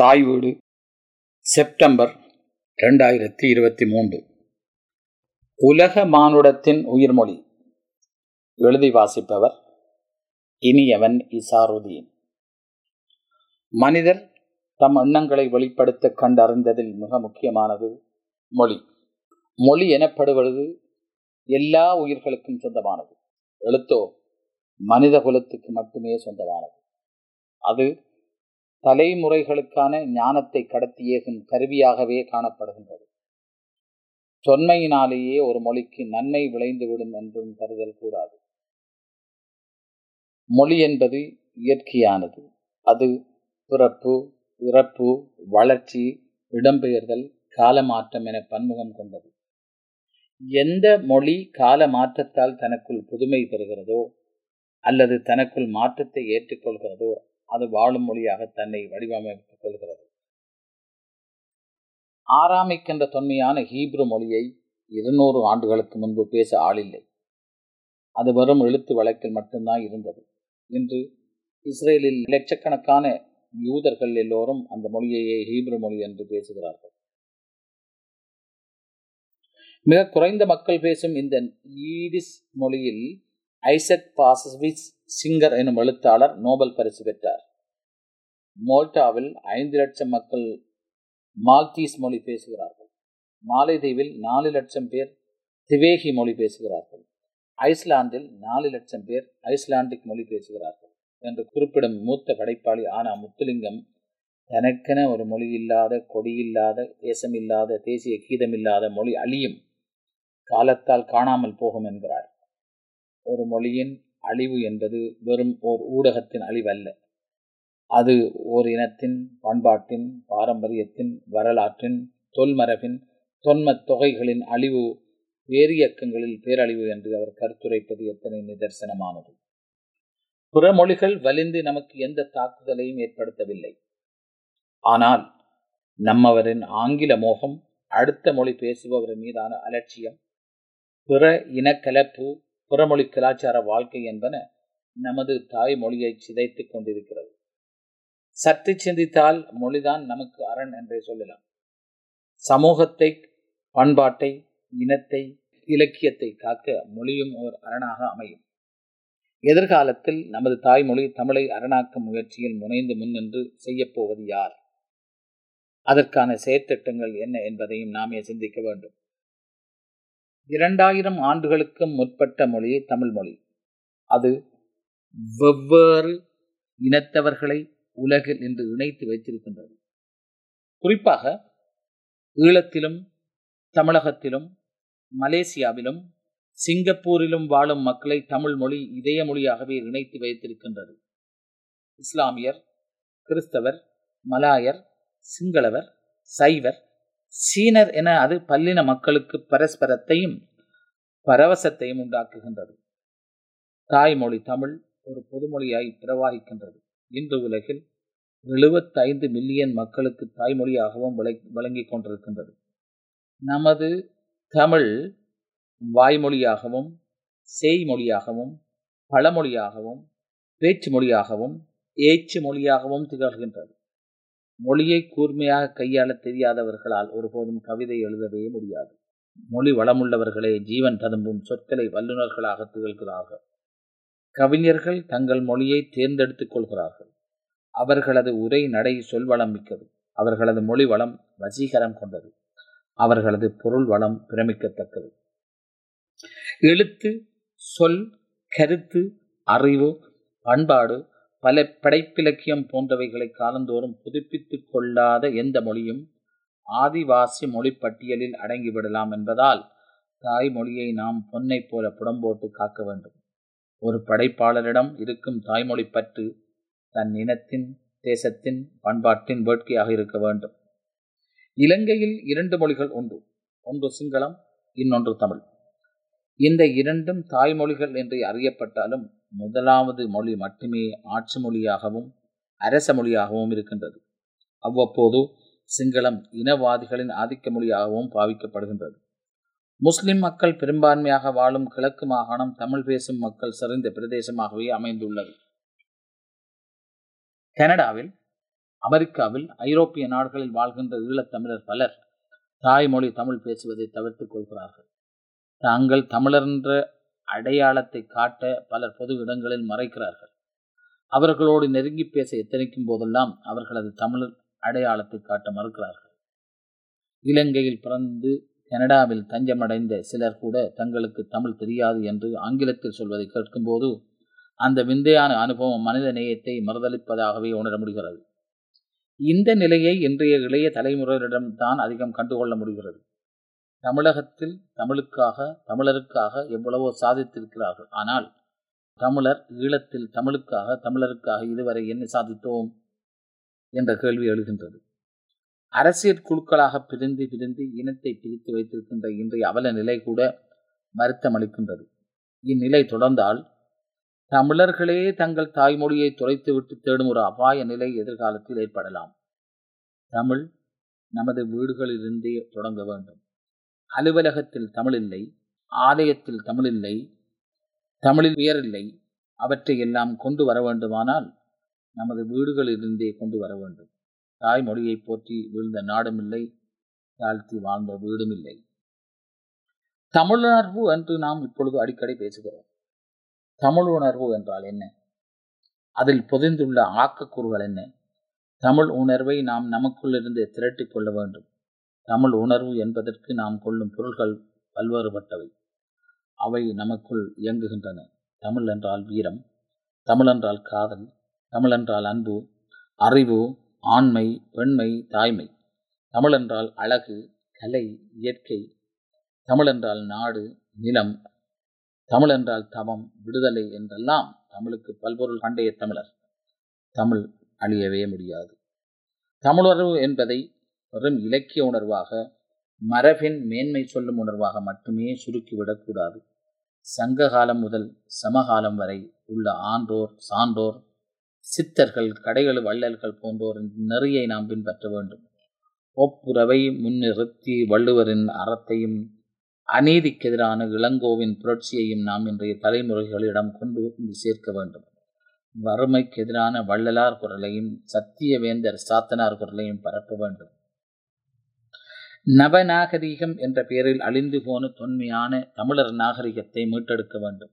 தாய் வீடு செப்டம்பர் ரெண்டாயிரத்தி இருபத்தி மூன்று. உலக மானுடத்தின் உயிர்மொழி. எழுதி வாசிப்பவர் இனியவன் இசாருதீன். மனிதர் தம் எண்ணங்களை வெளிப்படுத்த கண்டறிந்ததில் மிக முக்கியமானது மொழி. மொழி எனப்படுவது எல்லா உயிர்களுக்கும் சொந்தமானது. எழுத்தோ மனித குலத்துக்கு மட்டுமே சொந்தமானது. அது தலைமுறைகளுக்கான ஞானத்தை கடத்தியேகும் கருவியாகவே காணப்படுகின்றது. தொன்மையினாலேயே ஒரு மொழிக்கு நன்மை விளைந்துவிடும் என்றும் கருதல் கூடாது. மொழி என்பது இயற்கையானது. அது பிறப்பு இறப்பு வளர்ச்சி இடம்பெயர்தல் காலமாற்றம் என பன்முகம் கொண்டது. எந்த மொழி கால மாற்றத்தால் தனக்குள் புதுமை பெறுகிறதோ அல்லது தனக்குள் மாற்றத்தை ஏற்றுக்கொள்கிறதோ அது வாழும் மொழியாக தன்னை வடிவமைத்துக் கொள்கிறது. ஆறாமைக்கின்ற தொன்மையான ஹீப்ரு மொழியை இருநூறு ஆண்டுகளுக்கு முன்பு பேச ஆளில்லை. அது வெறும் எழுத்து வழக்கில் மட்டும்தான் இருந்தது. இன்று இஸ்ரேலில் லட்சக்கணக்கான யூதர்கள் எல்லோரும் அந்த மொழியையே ஹீப்ரு மொழி என்று பேசுகிறார்கள். மிக குறைந்த மக்கள் பேசும் இந்த ஈடிஸ் மொழியில் ஐசக் பாசவிச் சிங்கர் எனும் எழுத்தாளர் நோபல் பரிசு பெற்றார். மோல்டாவில் ஐந்து லட்சம் மக்கள் மால்தீஸ் மொழி பேசுகிறார்கள். மாலைதீவில் நாலு லட்சம் பேர் திவேகி மொழி பேசுகிறார்கள். ஐஸ்லாந்தில் நாலு லட்சம் பேர் ஐஸ்லாண்டிக் மொழி பேசுகிறார்கள் என்று குறிப்பிடும் மூத்த படைப்பாளி ஆனா முத்துலிங்கம் தனக்கென ஒரு மொழி இல்லாத கொடியில்லாத தேசமில்லாத தேசிய கீதமில்லாத மொழி அழியும் காலத்தால் காணாமல் போகும் என்கிறார். ஒரு மொழியின் அழிவு என்பது வெறும் ஓர் ஊடகத்தின் அழிவல்ல. அது ஓர் இனத்தின் பண்பாட்டின் பாரம்பரியத்தின் வரலாற்றின் தொல்மரபின் தொன்மத் தொகைகளின் அழிவு வேரியக்கங்களில் பேரழிவு என்று அவர் கருத்துரைப்பது எத்தனை நிதர்சனமானது. பிற மொழிகள் வலிந்து நமக்கு எந்த தாக்குதலையும் ஏற்படுத்தவில்லை. ஆனால் நம்மவரின் ஆங்கில மோகம் அடுத்த மொழி பேசுபவர் மீதான அலட்சியம் பிற இனக்கலப்பு புறமொழி கலாச்சார வாழ்க்கை என்பன நமது தாய்மொழியை சிதைத்துக் கொண்டிருக்கிறது. சற்று சிந்தித்தால் மொழிதான் நமக்கு அரண் என்றே சொல்லலாம். சமூகத்தை பண்பாட்டை இனத்தை இலக்கியத்தை காக்க மொழியும் ஓர் அரணாக அமையும். எதிர்காலத்தில் நமது தாய்மொழி தமிழை அரணாக்கும் முயற்சியில் முனைந்து முன்னின்று செய்யப்போவது யார்? அதற்கான செயற்திட்டங்கள் என்ன என்பதையும் நாமே சிந்திக்க வேண்டும். இரண்டாயிரம் ஆண்டுகளுக்கும் முற்பட்ட மொழி தமிழ் மொழி. அது வெவ்வேறு இனத்தவர்களை உலகில் இன்று இணைத்து வைத்திருக்கின்றது. குறிப்பாக ஈழத்திலும் தமிழகத்திலும் மலேசியாவிலும் சிங்கப்பூரிலும் வாழும் மக்களை தமிழ் மொழி இதய மொழியாகவே இணைத்து வைத்திருக்கின்றது. இஸ்லாமியர் கிறிஸ்தவர் மலாயர் சிங்களவர் சைவர் சீனர் என அது பல்லின மக்களுக்கு பரஸ்பரத்தையும் பரவசத்தையும் உண்டாக்குகின்றது. தாய்மொழி தமிழ் ஒரு பொதுமொழியாய் பிரவாகிக்கின்றது. இன்று உலகில் எழுபத்தைந்து மில்லியன் மக்களுக்கு தாய்மொழியாகவும் வழங்கிக் கொண்டிருக்கின்றது. நமது தமிழ் வாய்மொழியாகவும் செய்மொழியாகவும் பழமொழியாகவும் பேச்சு மொழியாகவும் ஏச்சு மொழியாகவும் திகழ்கின்றது. மொழியை கூர்மையாக கையாள தெரியாதவர்களால் ஒருபோதும் கவிதை எழுதவே முடியாது. மொழி வளமுள்ளவர்களே ஜீவன் ததும்பும் சொற்களை வல்லுநர்களாக திகழ்கிறார்கள். கவிஞர்கள் தங்கள் மொழியை தேர்ந்தெடுத்துக் கொள்கிறார்கள். அவர்களது உரை நடை சொல்வளம் மிக்கது. அவர்களது மொழி வளம் வசீகரம் கொண்டது. அவர்களது பொருள் வளம் பிரமிக்கத்தக்கது. எழுத்து சொல் கருத்து அறிவு பண்பாடு பல படைப்பிலக்கியம் போன்றவைகளை காலந்தோறும் புதுப்பித்து கொள்ளாத எந்த மொழியும் ஆதிவாசி மொழி பட்டியலில் அடங்கிவிடலாம் என்பதால் தாய்மொழியை நாம் பொன்னை போல புடம்போட்டு காக்க வேண்டும். ஒரு படைப்பாளரிடம் இருக்கும் தாய்மொழி பற்று தன் இனத்தின் தேசத்தின் பண்பாட்டின் வேட்கையாக இருக்க வேண்டும். இலங்கையில் இரண்டு மொழிகள் உண்டு. ஒன்று சிங்களம் இன்னொன்று தமிழ். இந்த இரண்டும் தாய்மொழிகள் என்று அறியப்பட்டாலும் முதலாவது மொழி மட்டுமே ஆட்சி மொழியாகவும் அரச மொழியாகவும் இருக்கின்றது. அவ்வப்போது சிங்களம் இனவாதிகளின் ஆதிக்க மொழியாகவும் பாவிக்கப்படுகின்றது. முஸ்லிம் மக்கள் பெரும்பான்மையாக வாழும் கிழக்கு மாகாணம் தமிழ் பேசும் மக்கள் சிறந்த பிரதேசமாகவே அமைந்துள்ளது. கனடாவில் அமெரிக்காவில் ஐரோப்பிய நாடுகளில் வாழ்கின்ற ஈழத்தமிழர் பலர் தாய்மொழி தமிழ் பேசுவதை தவிர்த்துக் கொள்கிறார்கள். தாங்கள் தமிழர் என்ற அடையாளத்தை காட்ட பலர் பொது இடங்களில் மறைக்கிறார்கள். அவர்களோடு நெருங்கி பேச எத்தனைக்கும் போதெல்லாம் அவர்களது தமிழர் அடையாளத்தை காட்ட மறுக்கிறார்கள். இலங்கையில் பிறந்து கனடாவில் தஞ்சமடைந்த சிலர் கூட தங்களுக்கு தமிழ் தெரியாது என்று ஆங்கிலத்தில் சொல்வதை கேட்கும்போது அந்த விந்தையான அனுபவம் மனித நேயத்தை மறுதளிப்பதாகவே உணர முடிகிறது. இந்த நிலையை இன்றைய இளைய தலைமுறையிடம் தான் அதிகம் கண்டுகொள்ள முடிகிறது. தமிழகத்தில் தமிழுக்காக தமிழருக்காக எவ்வளவோ சாதித்திருக்கிறார்கள். ஆனால் தமிழர் ஈழத்தில் தமிழுக்காக தமிழருக்காக இதுவரை என்ன சாதித்தோம் என்ற கேள்வி எழுகின்றது. அரசியல் குழுக்களாக பிரிந்து பிரிந்து இனத்தை பிரித்து வைத்திருக்கின்ற இன்றைய அவல நிலை கூட வருத்தம் அளிக்கின்றது இந்நிலை தொடர்ந்தால் தமிழர்களே தங்கள் தாய்மொழியை துரைத்துவிட்டு தேடும் ஒரு அபாய நிலை எதிர்காலத்தில் ஏற்படலாம். தமிழ் நமது வீடுகளிலிருந்தே தொடங்க வேண்டும். அலுவலகத்தில் தமிழ் இல்லை ஆலயத்தில் தமிழ் இல்லை தமிழில் உயரில்லை இல்லை அவற்றை எல்லாம் கொண்டு வர வேண்டுமானால் நமது வீடுகளிலிருந்தே கொண்டு வர வேண்டும். தாய்மொழியை போற்றி வீழ்ந்த நாடும் இல்லை தாழ்த்தி வாழ்ந்த வீடும் இல்லை தமிழுணர்வு என்று நாம் இப்பொழுது அடிக்கடி பேசுகிறோம். தமிழ் உணர்வு என்றால் என்ன? அதில் பொதிந்துள்ள ஆக்கக்கூறுகள் என்ன? தமிழ் உணர்வை நாம் நமக்குள்ளிருந்து திரட்டிக் கொள்ள வேண்டும். தமிழ் உணர்வு என்பதற்கு நாம் கொள்ளும் பொருள்கள் பல்வேறுபட்டவை. அவை நமக்குள் இயங்குகின்றன. தமிழ் என்றால் வீரம் தமிழ் என்றால் காதல் தமிழ் என்றால் அன்பு அறிவு ஆண்மை பெண்மை தாய்மை. தமிழ் என்றால் அழகு கலை இயற்கை. தமிழ் என்றால் நாடு நிலம். தமிழ் என்றால் தவம் விடுதலை என்றெல்லாம் தமிழுக்கு பல்பொருள் பண்டைய தமிழர். தமிழ் அழியவே முடியாது. தமிழுணர்வு என்பதை வெறும் இலக்கிய உணர்வாக மரபின் மேன்மை சொல்லும் உணர்வாக மட்டுமே சுருக்கிவிடக்கூடாது. சங்க காலம் முதல் சமகாலம் வரை உள்ள ஆண்டோர் சான்றோர் சித்தர்கள் கடைகள் வள்ளல்கள் போன்றோரின் நெறியை நாம் பின்பற்ற வேண்டும். ஒப்புரவை முன்னிறுத்தி வள்ளுவரின் அறத்தையும் அநீதிக்கு எதிரான இளங்கோவின் புரட்சியையும் நாம் இன்றைய தலைமுறைகளிடம் கொண்டு வந்து சேர்க்க வேண்டும். வறுமைக்கு எதிரான வள்ளலார் குரலையும் சத்தியவேந்தர் சாத்தனார் குரலையும் பரப்ப வேண்டும். நவநாகரீகம் என்ற பெயரில் அழிந்து போன தொன்மையான தமிழர் நாகரிகத்தை மீட்டெடுக்க வேண்டும்.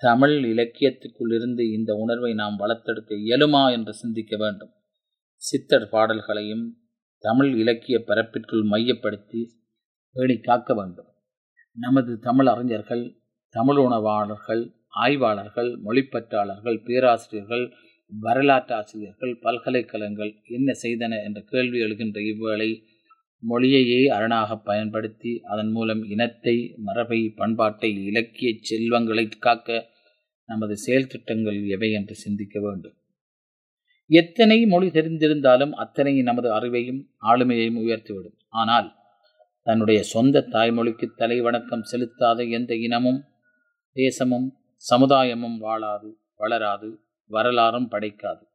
தமிழ் இலக்கியத்துக்குள்ளிருந்து இந்த உணர்வை நாம் வளர்த்தெடுக்க இயலுமா என்று சிந்திக்க வேண்டும். சித்தர் பாடல்களையும் தமிழ் இலக்கிய பரப்பிற்குள் மையப்படுத்தி பேணி காக்க வேண்டும். நமது தமிழ் அறிஞர்கள் தமிழ் உணவாளர்கள் ஆய்வாளர்கள் மொழிப்பற்றாளர்கள் பேராசிரியர்கள் வரலாற்றாசிரியர்கள் பல்கலைக்கழகங்கள் என்ன செய்தன என்ற கேள்வி எழுகின்ற இவ்வேளை மொழியையே அரணாக பயன்படுத்தி அதன் மூலம் இனத்தை மரபை பண்பாட்டை இலக்கிய செல்வங்களை காக்க நமது செயல் திட்டங்கள் எவை என்று சிந்திக்க வேண்டும். எத்தனை மொழி தெரிந்திருந்தாலும் அத்தனை நமது அறிவையும் ஆளுமையையும் உயர்த்திவிடும். ஆனால் தன்னுடைய சொந்த தாய்மொழிக்கு தலை வணக்கம் செலுத்தாத எந்த இனமும் தேசமும் சமுதாயமும் வாழாது வளராது வரலாறும் படைக்காது.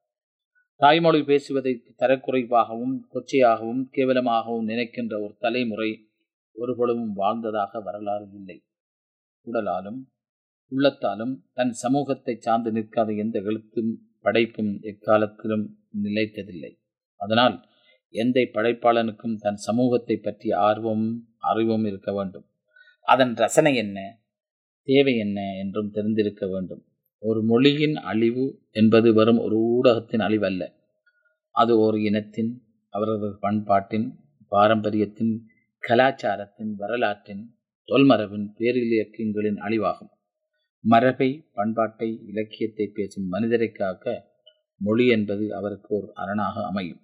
தாய்மொழி பேசுவதை தரக்குறைவாகவும் கொச்சையாகவும் கேவலமாகவும் நினைக்கின்ற ஒரு தலைமுறை ஒருபொழுதும் வாழ்ந்ததாக வரலாறு இல்லை. உடலாலும் உள்ளத்தாலும் தன் சமூகத்தை சார்ந்து நிற்காத எந்த எழுத்தும் படைப்பும் எக்காலத்திலும் நிலைத்ததில்லை. அதனால் எந்த படைப்பாளனுக்கும் தன் சமூகத்தை பற்றி ஆர்வமும் அறிவும் இருக்க வேண்டும். அதன் ரசனை என்ன? தேவை என்ன? என்றும் தெரிந்திருக்க வேண்டும். ஒரு மொழியின் அழிவு என்பது வெறும் ஒரு ஊடகத்தின் அழிவல்ல. அது ஒரு இனத்தின் அவரது பண்பாட்டின் பாரம்பரியத்தின் கலாச்சாரத்தின் வரலாற்றின் தொல்மரபின் பேரிலக்கியங்களின் அழிவாகும். மரபை பண்பாட்டை இலக்கியத்தை பேசும் மனிதரை காக்க மொழி என்பது அவருக்கு ஒரு அரணாக அமையும்.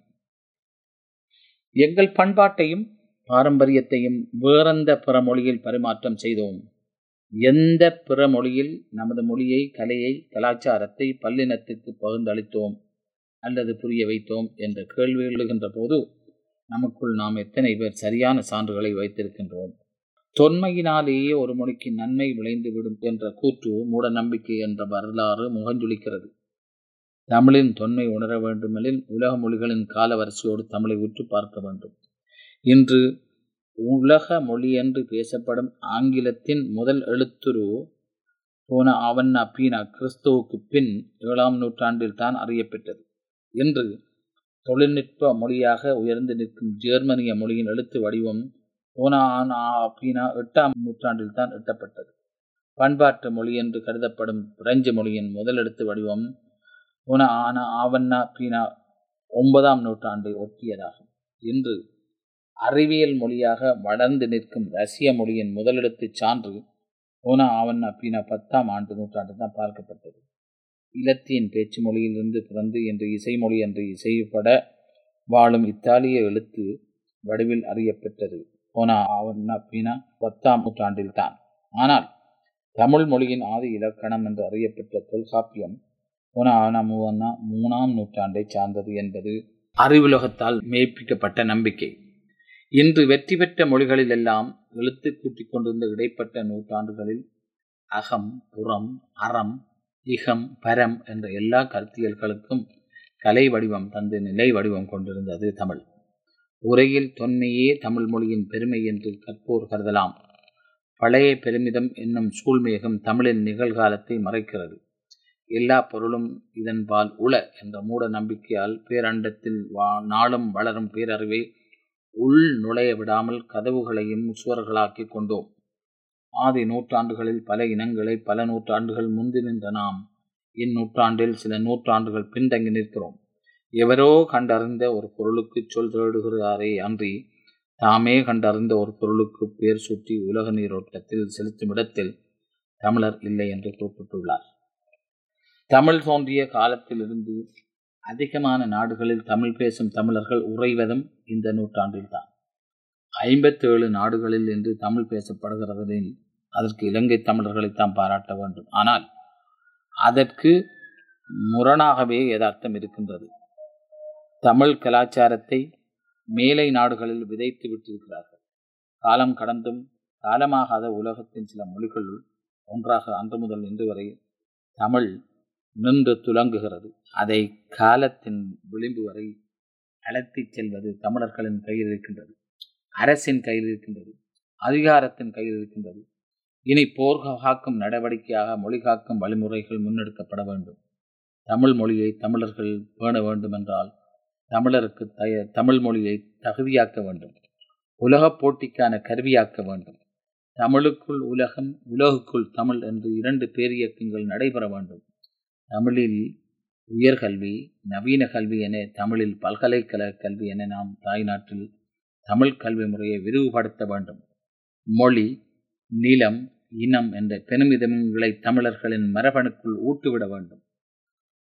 எங்கள் பண்பாட்டையும் பாரம்பரியத்தையும் வேறெந்த பிற மொழியில் பரிமாற்றம் செய்தோம். எந்த பிற மொழியில் நமது மொழியை கலையை கலாச்சாரத்தை பல்லினத்துக்கு பகிர்ந்தளித்தோம். அல்லது புரிய வைத்தோம் என்ற கேள்வி எழுகின்ற போது நமக்குள் நாம் எத்தனை பேர் சரியான சான்றுகளை வைத்திருக்கின்றோம். தொன்மையினாலேயே ஒரு மொழிக்கு நன்மை விளைந்துவிடும் என்ற கூற்று மூட நம்பிக்கை என்ற வரலாறு முகஞ்சொலிக்கிறது. தமிழின் தொன்மை உணர வேண்டுமெனில் உலக மொழிகளின் காலவரிசையோடு தமிழை உற்று பார்க்க வேண்டும். இன்று உலக மொழி என்று பேசப்படும் ஆங்கிலத்தின் முதல் எழுத்துரு போன அவன்னா பீனா கிறிஸ்துவுக்கு பின் ஏழாம் நூற்றாண்டில் தான் அறியப்பெற்றது. இன்று தொழில்நுட்ப மொழியாக உயர்ந்து நிற்கும் ஜெர்மனிய மொழியின் எழுத்து வடிவம் ஓனா ஆனா பீனா எட்டாம் நூற்றாண்டில் தான் எட்டப்பட்டது. பண்பாட்டு மொழி என்று கருதப்படும் பிரெஞ்சு மொழியின் முதல் எழுத்து வடிவம் ஓனா ஆனா ஆவண்ணா பீனா ஒன்பதாம் நூற்றாண்டை ஒட்டியதாகும். இன்று அறிவியல் மொழியாக வளர்ந்து நிற்கும் ரஷ்ய மொழியின் முதலெழுத்து சான்று ஓனா ஆவண்ணா பீனா பத்தாம் ஆண்டு நூற்றாண்டு தான் பார்க்கப்பட்டது. இலத்தியின் பேச்சு மொழியிலிருந்து பிறந்து என்று இசைமொழி என்று இசைப்பட வாழும் இத்தாலிய எழுத்து வடிவில் அறியப்பெற்றது. ஓனா ஆவண்ணா பீனா பத்தாம் நூற்றாண்டில் தான் ஆனால் தமிழ் மொழியின் ஆதி இலக்கணம் என்று அறியப்பெற்ற தொல்காப்பியம் ஓனா ஆனா மூவன்னா மூணாம் நூற்றாண்டை சார்ந்தது என்பது அறிவுலகத்தால் மெய்ப்பிக்கப்பட்ட நம்பிக்கை. இன்று வெற்றி பெற்ற மொழிகளிலெல்லாம் எழுத்து கூட்டிக் கொண்டிருந்த இடைப்பட்ட நூற்றாண்டுகளில் அகம் புறம் அறம் இகம் பரம் என்ற எல்லா கருத்தியல்களுக்கும் கலை வடிவம் தந்து நிலை வடிவம் கொண்டிருந்தது தமிழ். உரையில் தொன்மையே தமிழ் மொழியின் பெருமை என்று கற்போர் கருதலாம். பழைய பெருமிதம் என்னும் சூழ்மேகம் தமிழின் நிகழ்காலத்தை மறைக்கிறது. எல்லா பொருளும் இதன்பால் உள என்ற மூட நம்பிக்கையால் பேரண்டத்தில் வா நாளும் வளரும் பேரறிவை உள் நுழைய விடாமல் கதவுகளையும் சுவர்களாக்கி கொண்டோம். ஆதி நூற்றாண்டுகளில் பல இனங்களை பல நூற்றாண்டுகள் முந்தி நின்ற நாம் இந்நூற்றாண்டில் சில நூற்றாண்டுகள் பின்தங்கி நிற்கிறோம். எவரோ கண்டறிந்த ஒரு பொருளுக்கு சொல் தேடுகிறாரே அன்றி தாமே கண்டறிந்த ஒரு பொருளுக்கு பேர் சுற்றி உலக நீரோட்டத்தில் செலுத்தும் இடத்தில் தமிழர் இல்லை என்று குறிப்பிட்டுள்ளார். தமிழ் தோன்றிய காலத்திலிருந்து அதிகமான நாடுகளில் தமிழ் பேசும் தமிழர்கள் உறைவதும் இந்த நூற்றாண்டில்தான். ஐம்பத்தேழு நாடுகளில் இன்று தமிழ் பேசப்படுகிறதில் அதற்கு இலங்கை தமிழர்களைத்தான் பாராட்ட வேண்டும். ஆனால் அதற்கு முரணாகவே யதார்த்தம் இருக்கின்றது. தமிழ் கலாச்சாரத்தை மேலை நாடுகளில் விதைத்து விட்டிருக்கிறார்கள். காலம் கடந்தும் காலமாகாத உலகத்தின் சில மொழிகளுள் ஒன்றாக அன்று முதல் இன்று வரை தமிழ் நின்று துலங்குகிறது. அதை காலத்தின் விளிம்பு வரை அழைத்துச் செல்வது தமிழர்களின் கையில் இருக்கின்றது. அரசின் கையில் இருக்கின்றது. அதிகாரத்தின் கையில் இருக்கின்றது. இனி போர் காக்கும் நடவடிக்கையாக மொழி காக்கும் வழிமுறைகள் முன்னெடுக்கப்பட வேண்டும். தமிழ் மொழியை தமிழர்கள் பேண வேண்டும் என்றால் தமிழருக்கு தய தமிழ் மொழியை தகுதியாக்க வேண்டும். உலகப் போட்டிக்கான கருவியாக்க வேண்டும். தமிழுக்குள் உலகம் உலகுக்குள் தமிழ் என்று இரண்டு பேரியக்கங்கள் நடைபெற வேண்டும். தமிழில் உயர்கல்வி நவீன கல்வி என தமிழில் பல்கலைக்கழக கல்வி என நாம் தாய்நாட்டில் தமிழ் கல்வி முறையை விரிவுபடுத்த வேண்டும். மொழி நிலம் இனம் என்ற பெருமிதங்களை தமிழர்களின் மரபணுக்குள் ஊட்டுவிட வேண்டும்.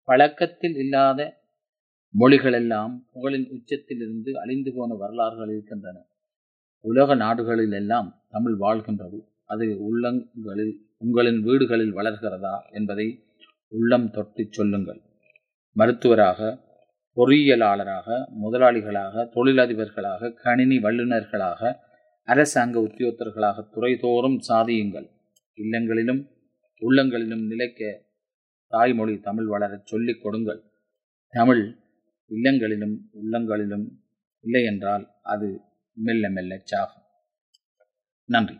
பழக்கத்தில் இல்லாத மொழிகளெல்லாம் புகழின் உச்சத்திலிருந்து அழிந்து போன வரலாறுகள் இருக்கின்றன. உலக நாடுகளில் எல்லாம் தமிழ் வாழ்கின்றது. அது உள்ளங்களில் உங்களின் வீடுகளில் வளர்கிறதா என்பதை உள்ளம் தொட்டு சொல்லுங்கள். மருத்துவராக பொறியியலாளராக முதலாளிகளாக தொழிலதிபர்களாக கணினி வல்லுநர்களாக அரசாங்க உத்தியோகத்தர்களாக துறைதோறும் சாதியுங்கள். இல்லங்களிலும் உள்ளங்களிலும் நிலைக்க தாய்மொழி தமிழ் வளரச் சொல்லிக் கொடுங்கள். தமிழ் இல்லங்களிலும் உள்ளங்களிலும் இல்லையென்றால் அது மெல்ல மெல்ல சாகும். நன்றி.